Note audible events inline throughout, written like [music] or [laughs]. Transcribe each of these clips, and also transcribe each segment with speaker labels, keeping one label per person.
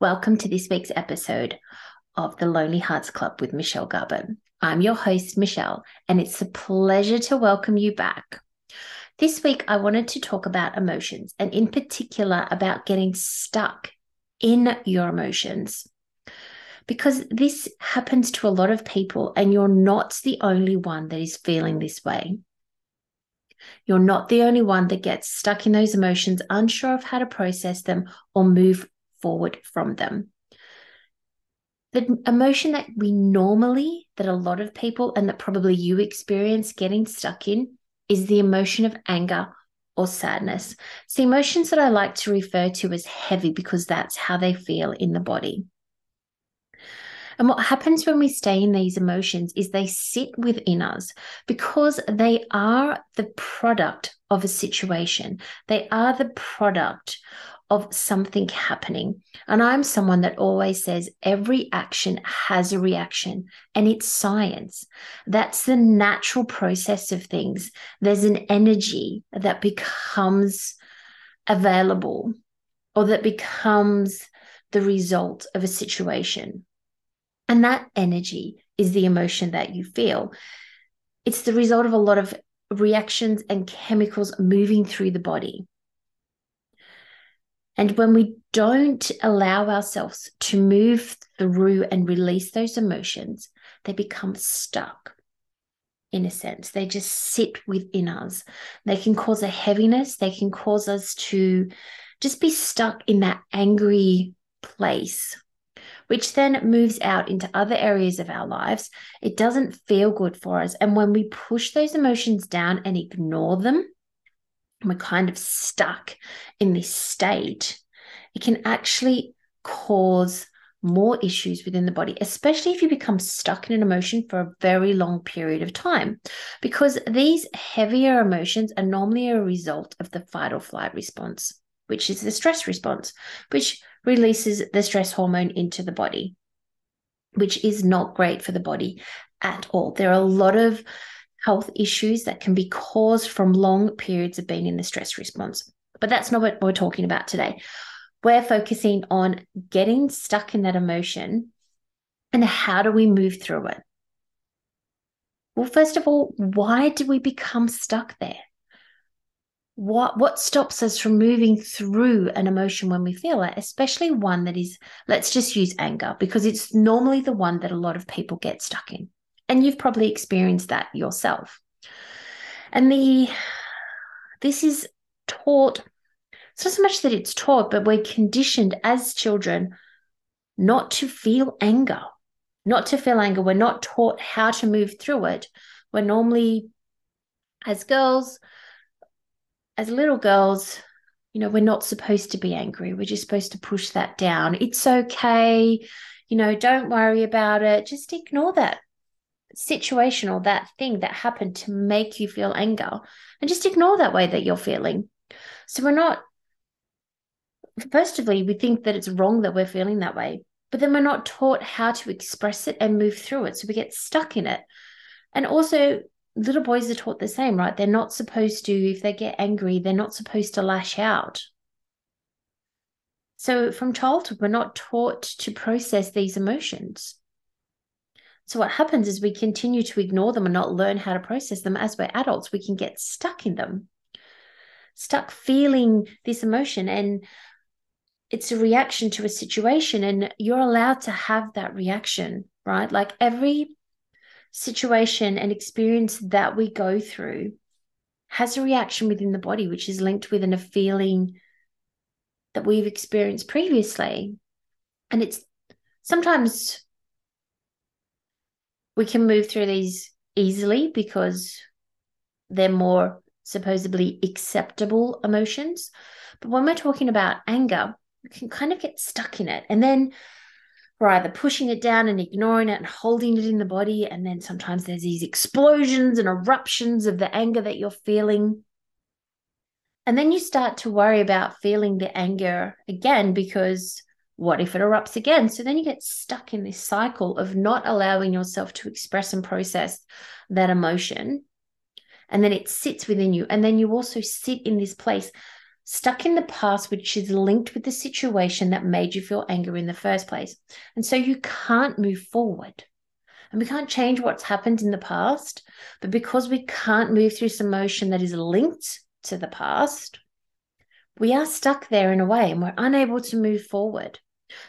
Speaker 1: Welcome to this week's episode of the Lonely Hearts Club with Michelle Garbutt. I'm your host, Michelle, and it's a pleasure to welcome you back. This week, I wanted to talk about emotions and, in particular, about getting stuck in your emotions. Because this happens to a lot of people, and you're not the only one that is feeling this way. You're not the only one that gets stuck in those emotions, unsure of how to process them or move forward from them. The emotion that we normally, that a lot of people, and that probably you experience getting stuck in, is the emotion of anger or sadness. It's the emotions that I like to refer to as heavy because that's how they feel in the body. And what happens when we stay in these emotions is they sit within us because they are the product of a situation. They are the product of something happening. And I'm someone that always says every action has a reaction, and it's science. That's the natural process of things. There's an energy that becomes available or that becomes the result of a situation. And that energy is the emotion that you feel. It's the result of a lot of reactions and chemicals moving through the body. And when we don't allow ourselves to move through and release those emotions, they become stuck in a sense. They just sit within us. They can cause a heaviness, they can cause us to just be stuck in that angry place, which then moves out into other areas of our lives. It doesn't feel good for us. And when we push those emotions down and ignore them, we're kind of stuck in this state, it can actually cause more issues within the body, especially if you become stuck in an emotion for a very long period of time, because these heavier emotions are normally a result of the fight or flight response, which is the stress response, which releases the stress hormone into the body, which is not great for the body at all. There are a lot of health issues that can be caused from long periods of being in the stress response. But that's not what we're talking about today. We're focusing on getting stuck in that emotion and how do we move through it? Well, first of all, why do we become stuck there? What what stops us from moving through an emotion when we feel it, especially one that is, let's just use anger, because it's normally the one that a lot of people get stuck in. And you've probably experienced that yourself. And the this is taught, it's not so much that it's taught, but we're conditioned as children not to feel anger, not to feel anger. We're not taught how to move through it. We're normally, as girls, as little girls, you know, we're not supposed to be angry. We're just supposed to push that down. It's okay. You know, don't worry about it. Just ignore that situation or that thing that happened to make you feel anger and just ignore that way that you're feeling. So we're not, firstly, we think that it's wrong that we're feeling that way, but then we're not taught how to express it and move through it. So we get stuck in it. And also, little boys are taught the same, right? They're not supposed to, if they get angry, they're not supposed to lash out. So from childhood, we're not taught to process these emotions. So what happens is we continue to ignore them and not learn how to process them as we're adults. We can get stuck in them, stuck feeling this emotion. And it's a reaction to a situation, and you're allowed to have that reaction, right? Like every situation and experience that we go through has a reaction within the body, which is linked within a feeling that we've experienced previously. And it's sometimes we can move through these easily because they're more supposedly acceptable emotions. But when we're talking about anger, we can kind of get stuck in it. And then we're either pushing it down and ignoring it and holding it in the body. And then sometimes there's these explosions and eruptions of the anger that you're feeling. And then you start to worry about feeling the anger again because what if it erupts again? So then you get stuck in this cycle of not allowing yourself to express and process that emotion. And then it sits within you. And then you also sit in this place. stuck in the past, which is linked with the situation that made you feel anger in the first place. And so you can't move forward. And we can't change what's happened in the past. But because we can't move through some emotion that is linked to the past, we are stuck there in a way and we're unable to move forward.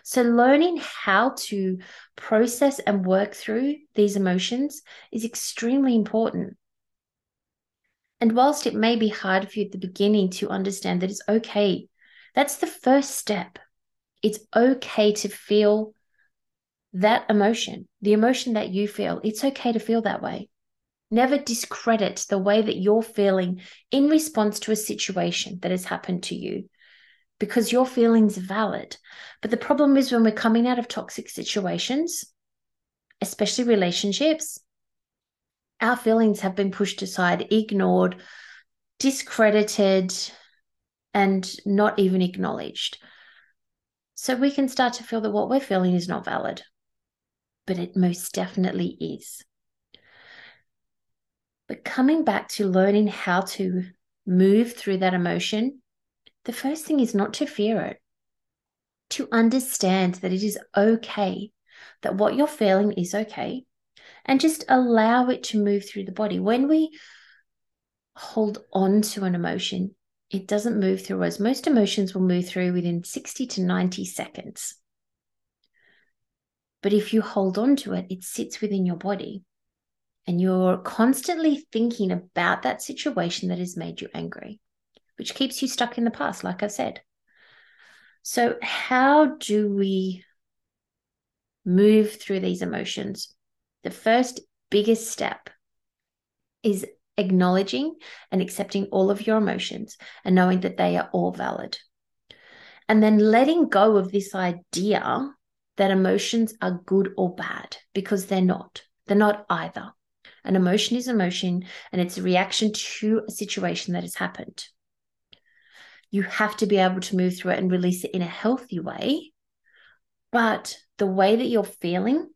Speaker 1: So, learning how to process and work through these emotions is extremely important. And whilst it may be hard for you at the beginning to understand that it's okay, that's the first step. It's okay to feel that emotion, the emotion that you feel. It's okay to feel that way. Never discredit the way that you're feeling in response to a situation that has happened to you because your feelings are valid. But the problem is when we're coming out of toxic situations, especially relationships, our feelings have been pushed aside, ignored, discredited, and not even acknowledged. So we can start to feel that what we're feeling is not valid, but it most definitely is. But coming back to learning how to move through that emotion, the first thing is not to fear it, to understand that it is okay, that what you're feeling is okay, and just allow it to move through the body. When we hold on to an emotion, it doesn't move through us. Most emotions will move through within 60 to 90 seconds. But if you hold on to it, it sits within your body and you're constantly thinking about that situation that has made you angry, which keeps you stuck in the past, like I said. So, how do we move through these emotions? The first biggest step is acknowledging and accepting all of your emotions and knowing that they are all valid. And then letting go of this idea that emotions are good or bad because they're not. They're not either. An emotion is emotion and it's a reaction to a situation that has happened. You have to be able to move through it and release it in a healthy way. But the way that you're feeling,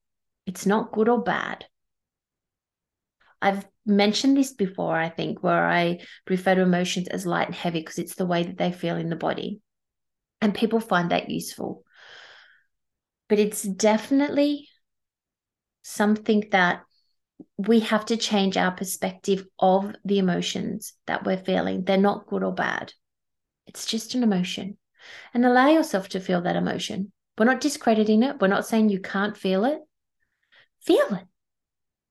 Speaker 1: it's not good or bad. I've mentioned this before, I think, where I refer to emotions as light and heavy because it's the way that they feel in the body. And people find that useful. But it's definitely something that we have to change our perspective of the emotions that we're feeling. They're not good or bad, it's just an emotion. And allow yourself to feel that emotion. We're not discrediting it, we're not saying you can't feel it. Feel it.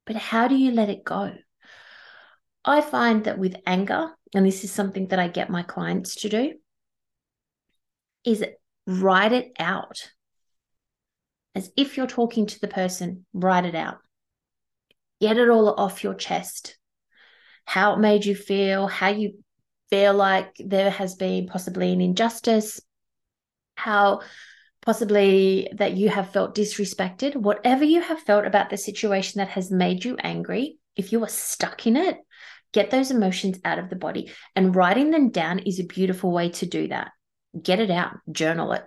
Speaker 1: But how do you let it go? I find that with anger, and this is something that I get my clients to do, is write it out. As if you're talking to the person, write it out. Get it all off your chest. How it made you feel, how you feel like there has been possibly an injustice, how possibly that you have felt disrespected, whatever you have felt about the situation that has made you angry, if you are stuck in it, get those emotions out of the body. And writing them down is a beautiful way to do that. Get it out, journal it.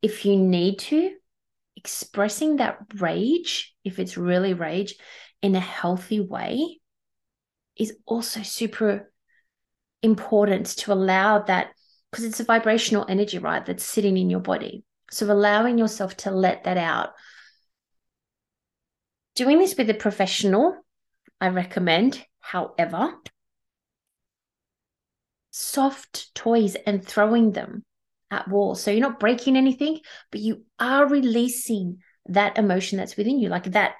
Speaker 1: If you need to, expressing that rage, if it's really rage, in a healthy way is also super important to allow that because it's a vibrational energy, right? That's sitting in your body. So allowing yourself to let that out. Doing this with a professional, I recommend. However, soft toys and throwing them at walls. So you're not breaking anything, but you are releasing that emotion that's within you, like that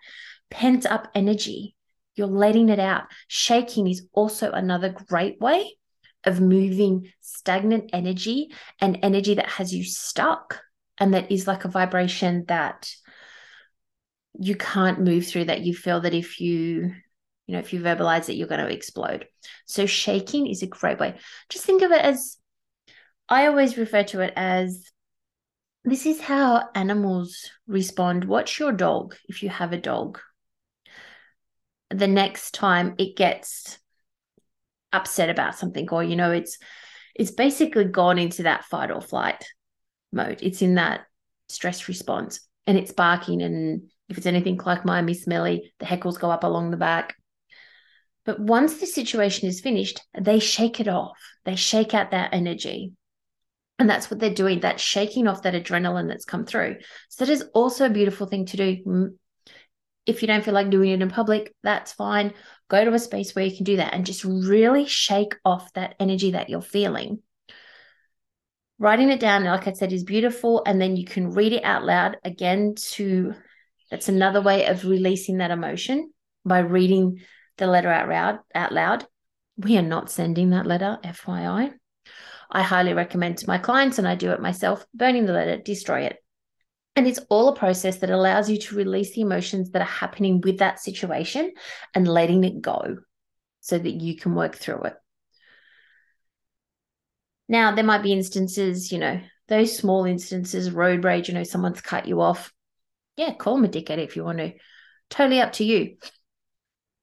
Speaker 1: pent up energy. You're letting it out. Shaking is also another great way of moving stagnant energy and energy that has you stuck and that is like a vibration that you can't move through that you feel that if you you know if you verbalize it you're going to explode. So shaking is a great way. Just think of it as i always refer to it as this is how animals respond. Watch your dog if you have a dog. The next time it gets upset about something or you know it's it's basically gone into that fight or flight mode it's in that stress response and it's barking and if it's anything like my miss Melly the heckles go up along the back But once the situation is finished, they shake it off. They shake out that energy. And that's what they're doing, that shaking off that adrenaline that's come through. So that is also a beautiful thing to do. If you don't feel like doing it in public, that's fine. Go to a space where you can do that and just really shake off that energy that you're feeling. Writing it down, like I said, is beautiful. And then you can read it out loud again to that's another way of releasing that emotion by reading the letter out loud out loud. We are not sending that letter, FYI. I highly recommend to my clients, and I do it myself, burning the letter, destroy it. And it's all a process that allows you to release the emotions that are happening with that situation and letting it go so that you can work through it. Now, there might be instances, you know, those small instances, road rage, you know, someone's cut you off. Yeah, call them a dickhead if you want to. Totally up to you.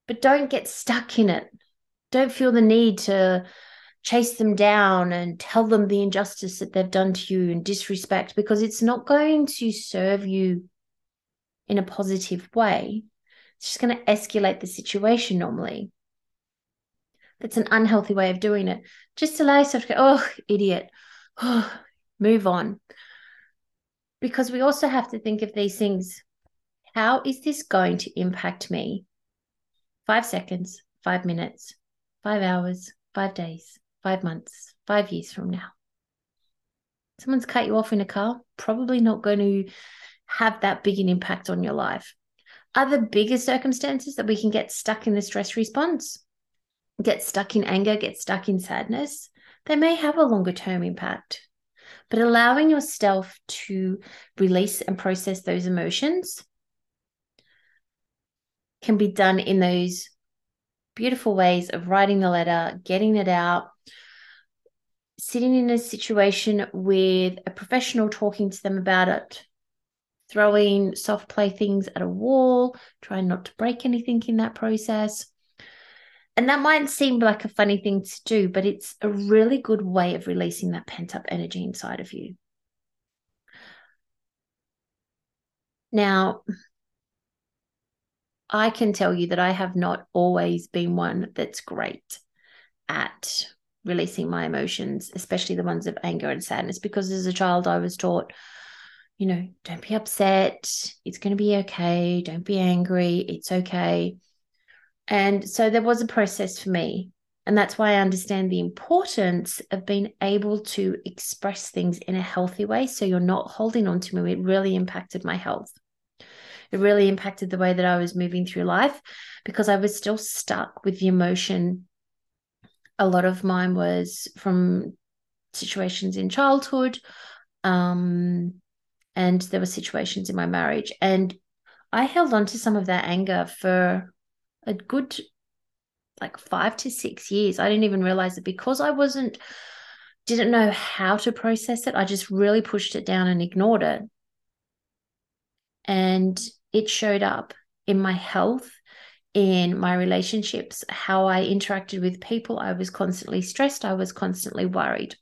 Speaker 1: But don't get stuck in it. Don't feel the need to chase them down and tell them the injustice that they've done to you and disrespect because it's not going to serve you in a positive way. It's just going to escalate the situation normally. That's an unhealthy way of doing it. Just allow yourself to go, oh, idiot. Oh, move on. Because we also have to think of these things. How is this going to impact me? Five seconds, five minutes, five hours, five days, five months, five years from now. Someone's cut you off in a car, probably not going to have that big an impact on your life. Other bigger circumstances that we can get stuck in the stress response, get stuck in anger, get stuck in sadness, they may have a longer term impact. But allowing yourself to release and process those emotions can be done in those beautiful ways of writing the letter, getting it out, sitting in a situation with a professional talking to them about it, throwing soft play things at a wall, trying not to break anything in that process. And that might seem like a funny thing to do, but it's a really good way of releasing that pent up energy inside of you. Now, I can tell you that I have not always been one that's great at releasing my emotions, especially the ones of anger and sadness, because as a child, I was taught, you know, don't be upset. It's going to be okay. Don't be angry. It's okay. And so there was a process for me. And that's why I understand the importance of being able to express things in a healthy way. So you're not holding on to me. It really impacted my health. It really impacted the way that I was moving through life because I was still stuck with the emotion a lot of mine was from situations in childhood um, and there were situations in my marriage. And i held on to some of that anger for a good like five to six years. I didn't even realize it because i wasn't didn't know how to process it i just really pushed it down and ignored it. And it showed up in my health in my relationships, how I interacted with people. I was constantly stressed, I was constantly worried.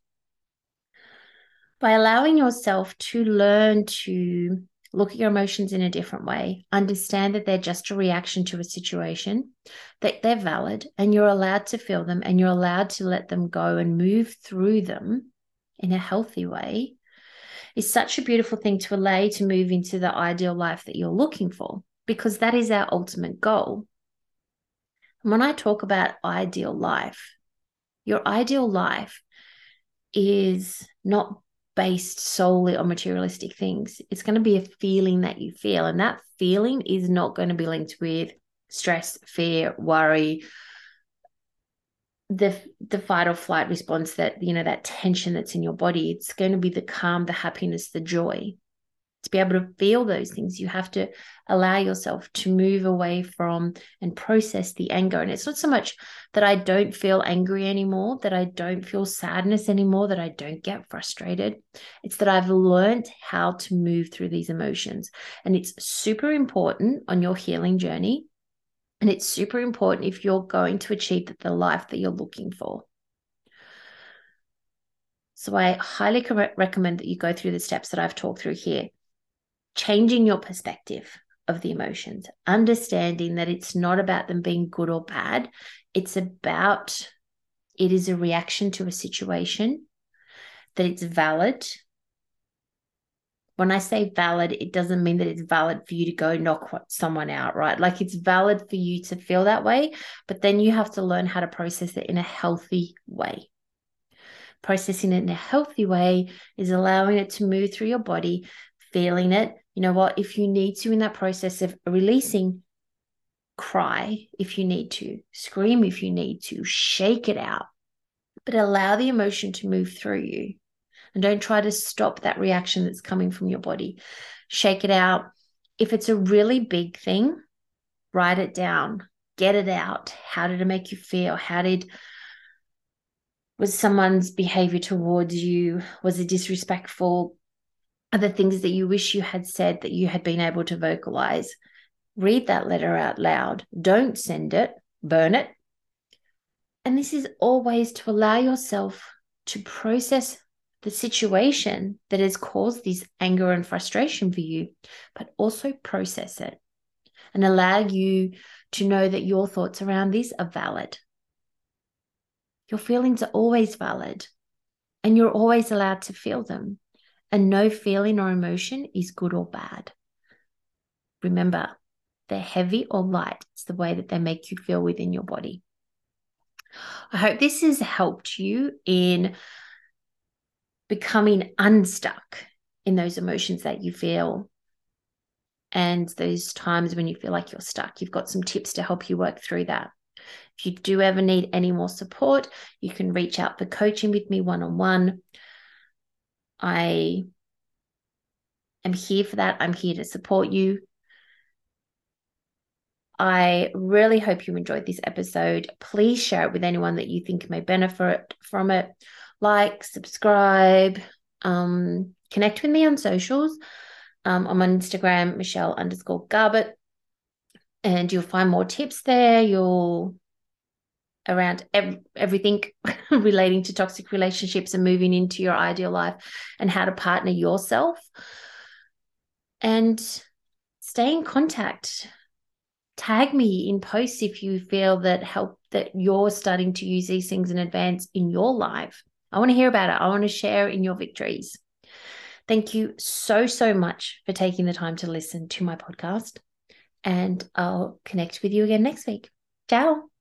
Speaker 1: By allowing yourself to learn to look at your emotions in a different way, understand that they're just a reaction to a situation, that they're valid, and you're allowed to feel them and you're allowed to let them go and move through them in a healthy way, is such a beautiful thing to allow to move into the ideal life that you're looking for, because that is our ultimate goal when I talk about ideal life, your ideal life is not based solely on materialistic things. It's going to be a feeling that you feel, and that feeling is not going to be linked with stress, fear, worry, the the fight or flight response that you know that tension that's in your body. It's going to be the calm, the happiness, the joy to be able to feel those things, you have to allow yourself to move away from and process the anger. And it's not so much that I don't feel angry anymore, that I don't feel sadness anymore, that I don't get frustrated. It's that I've learned how to move through these emotions. And it's super important on your healing journey. And it's super important if you're going to achieve the life that you're looking for. So I highly recommend that you go through the steps that I've talked through here changing your perspective, of the emotions, understanding that it's not about them being good or bad. It's about it is a reaction to a situation, that it's valid. When I say valid, it doesn't mean that it's valid for you to go knock someone out, right? Like it's valid for you to feel that way, but then you have to learn how to process it in a healthy way. Processing it in a healthy way is allowing it to move through your body, feeling it. You know what? If you need to, in that process of releasing, cry if you need to, scream if you need to, shake it out, but allow the emotion to move through you. And don't try to stop that reaction that's coming from your body. Shake it out. If it's a really big thing, write it down, get it out. How did it make you feel? How did was someone's behavior towards you was it disrespectful are the things that you wish you had said that you had been able to vocalize read that letter out loud. Don't send it, burn it. And this is always to allow yourself to process the situation that has caused this anger and frustration for you, but also process it and allow you to know that your thoughts around this are valid. Your feelings are always valid and you're always allowed to feel them. And no feeling or emotion is good or bad. Remember, they're heavy or light. It's the way that they make you feel within your body. I hope this has helped you in becoming unstuck in those emotions that you feel and those times when you feel like you're stuck. You've got some tips to help you work through that. If you do ever need any more support, you can reach out for coaching with me one on one. I am here for that. I'm here to support you. I really hope you enjoyed this episode. Please share it with anyone that you think may benefit from it. Like, subscribe, um, connect with me on socials. Um, I'm on Instagram, Michelle underscore Garbutt, and you'll find more tips there. You'll around ev- everything [laughs] relating to toxic relationships and moving into your ideal life and how to partner yourself and stay in contact tag me in posts if you feel that help that you're starting to use these things in advance in your life. I want to hear about it. I want to share in your victories. Thank you so, so much for taking the time to listen to my podcast. And I'll connect with you again next week. Ciao.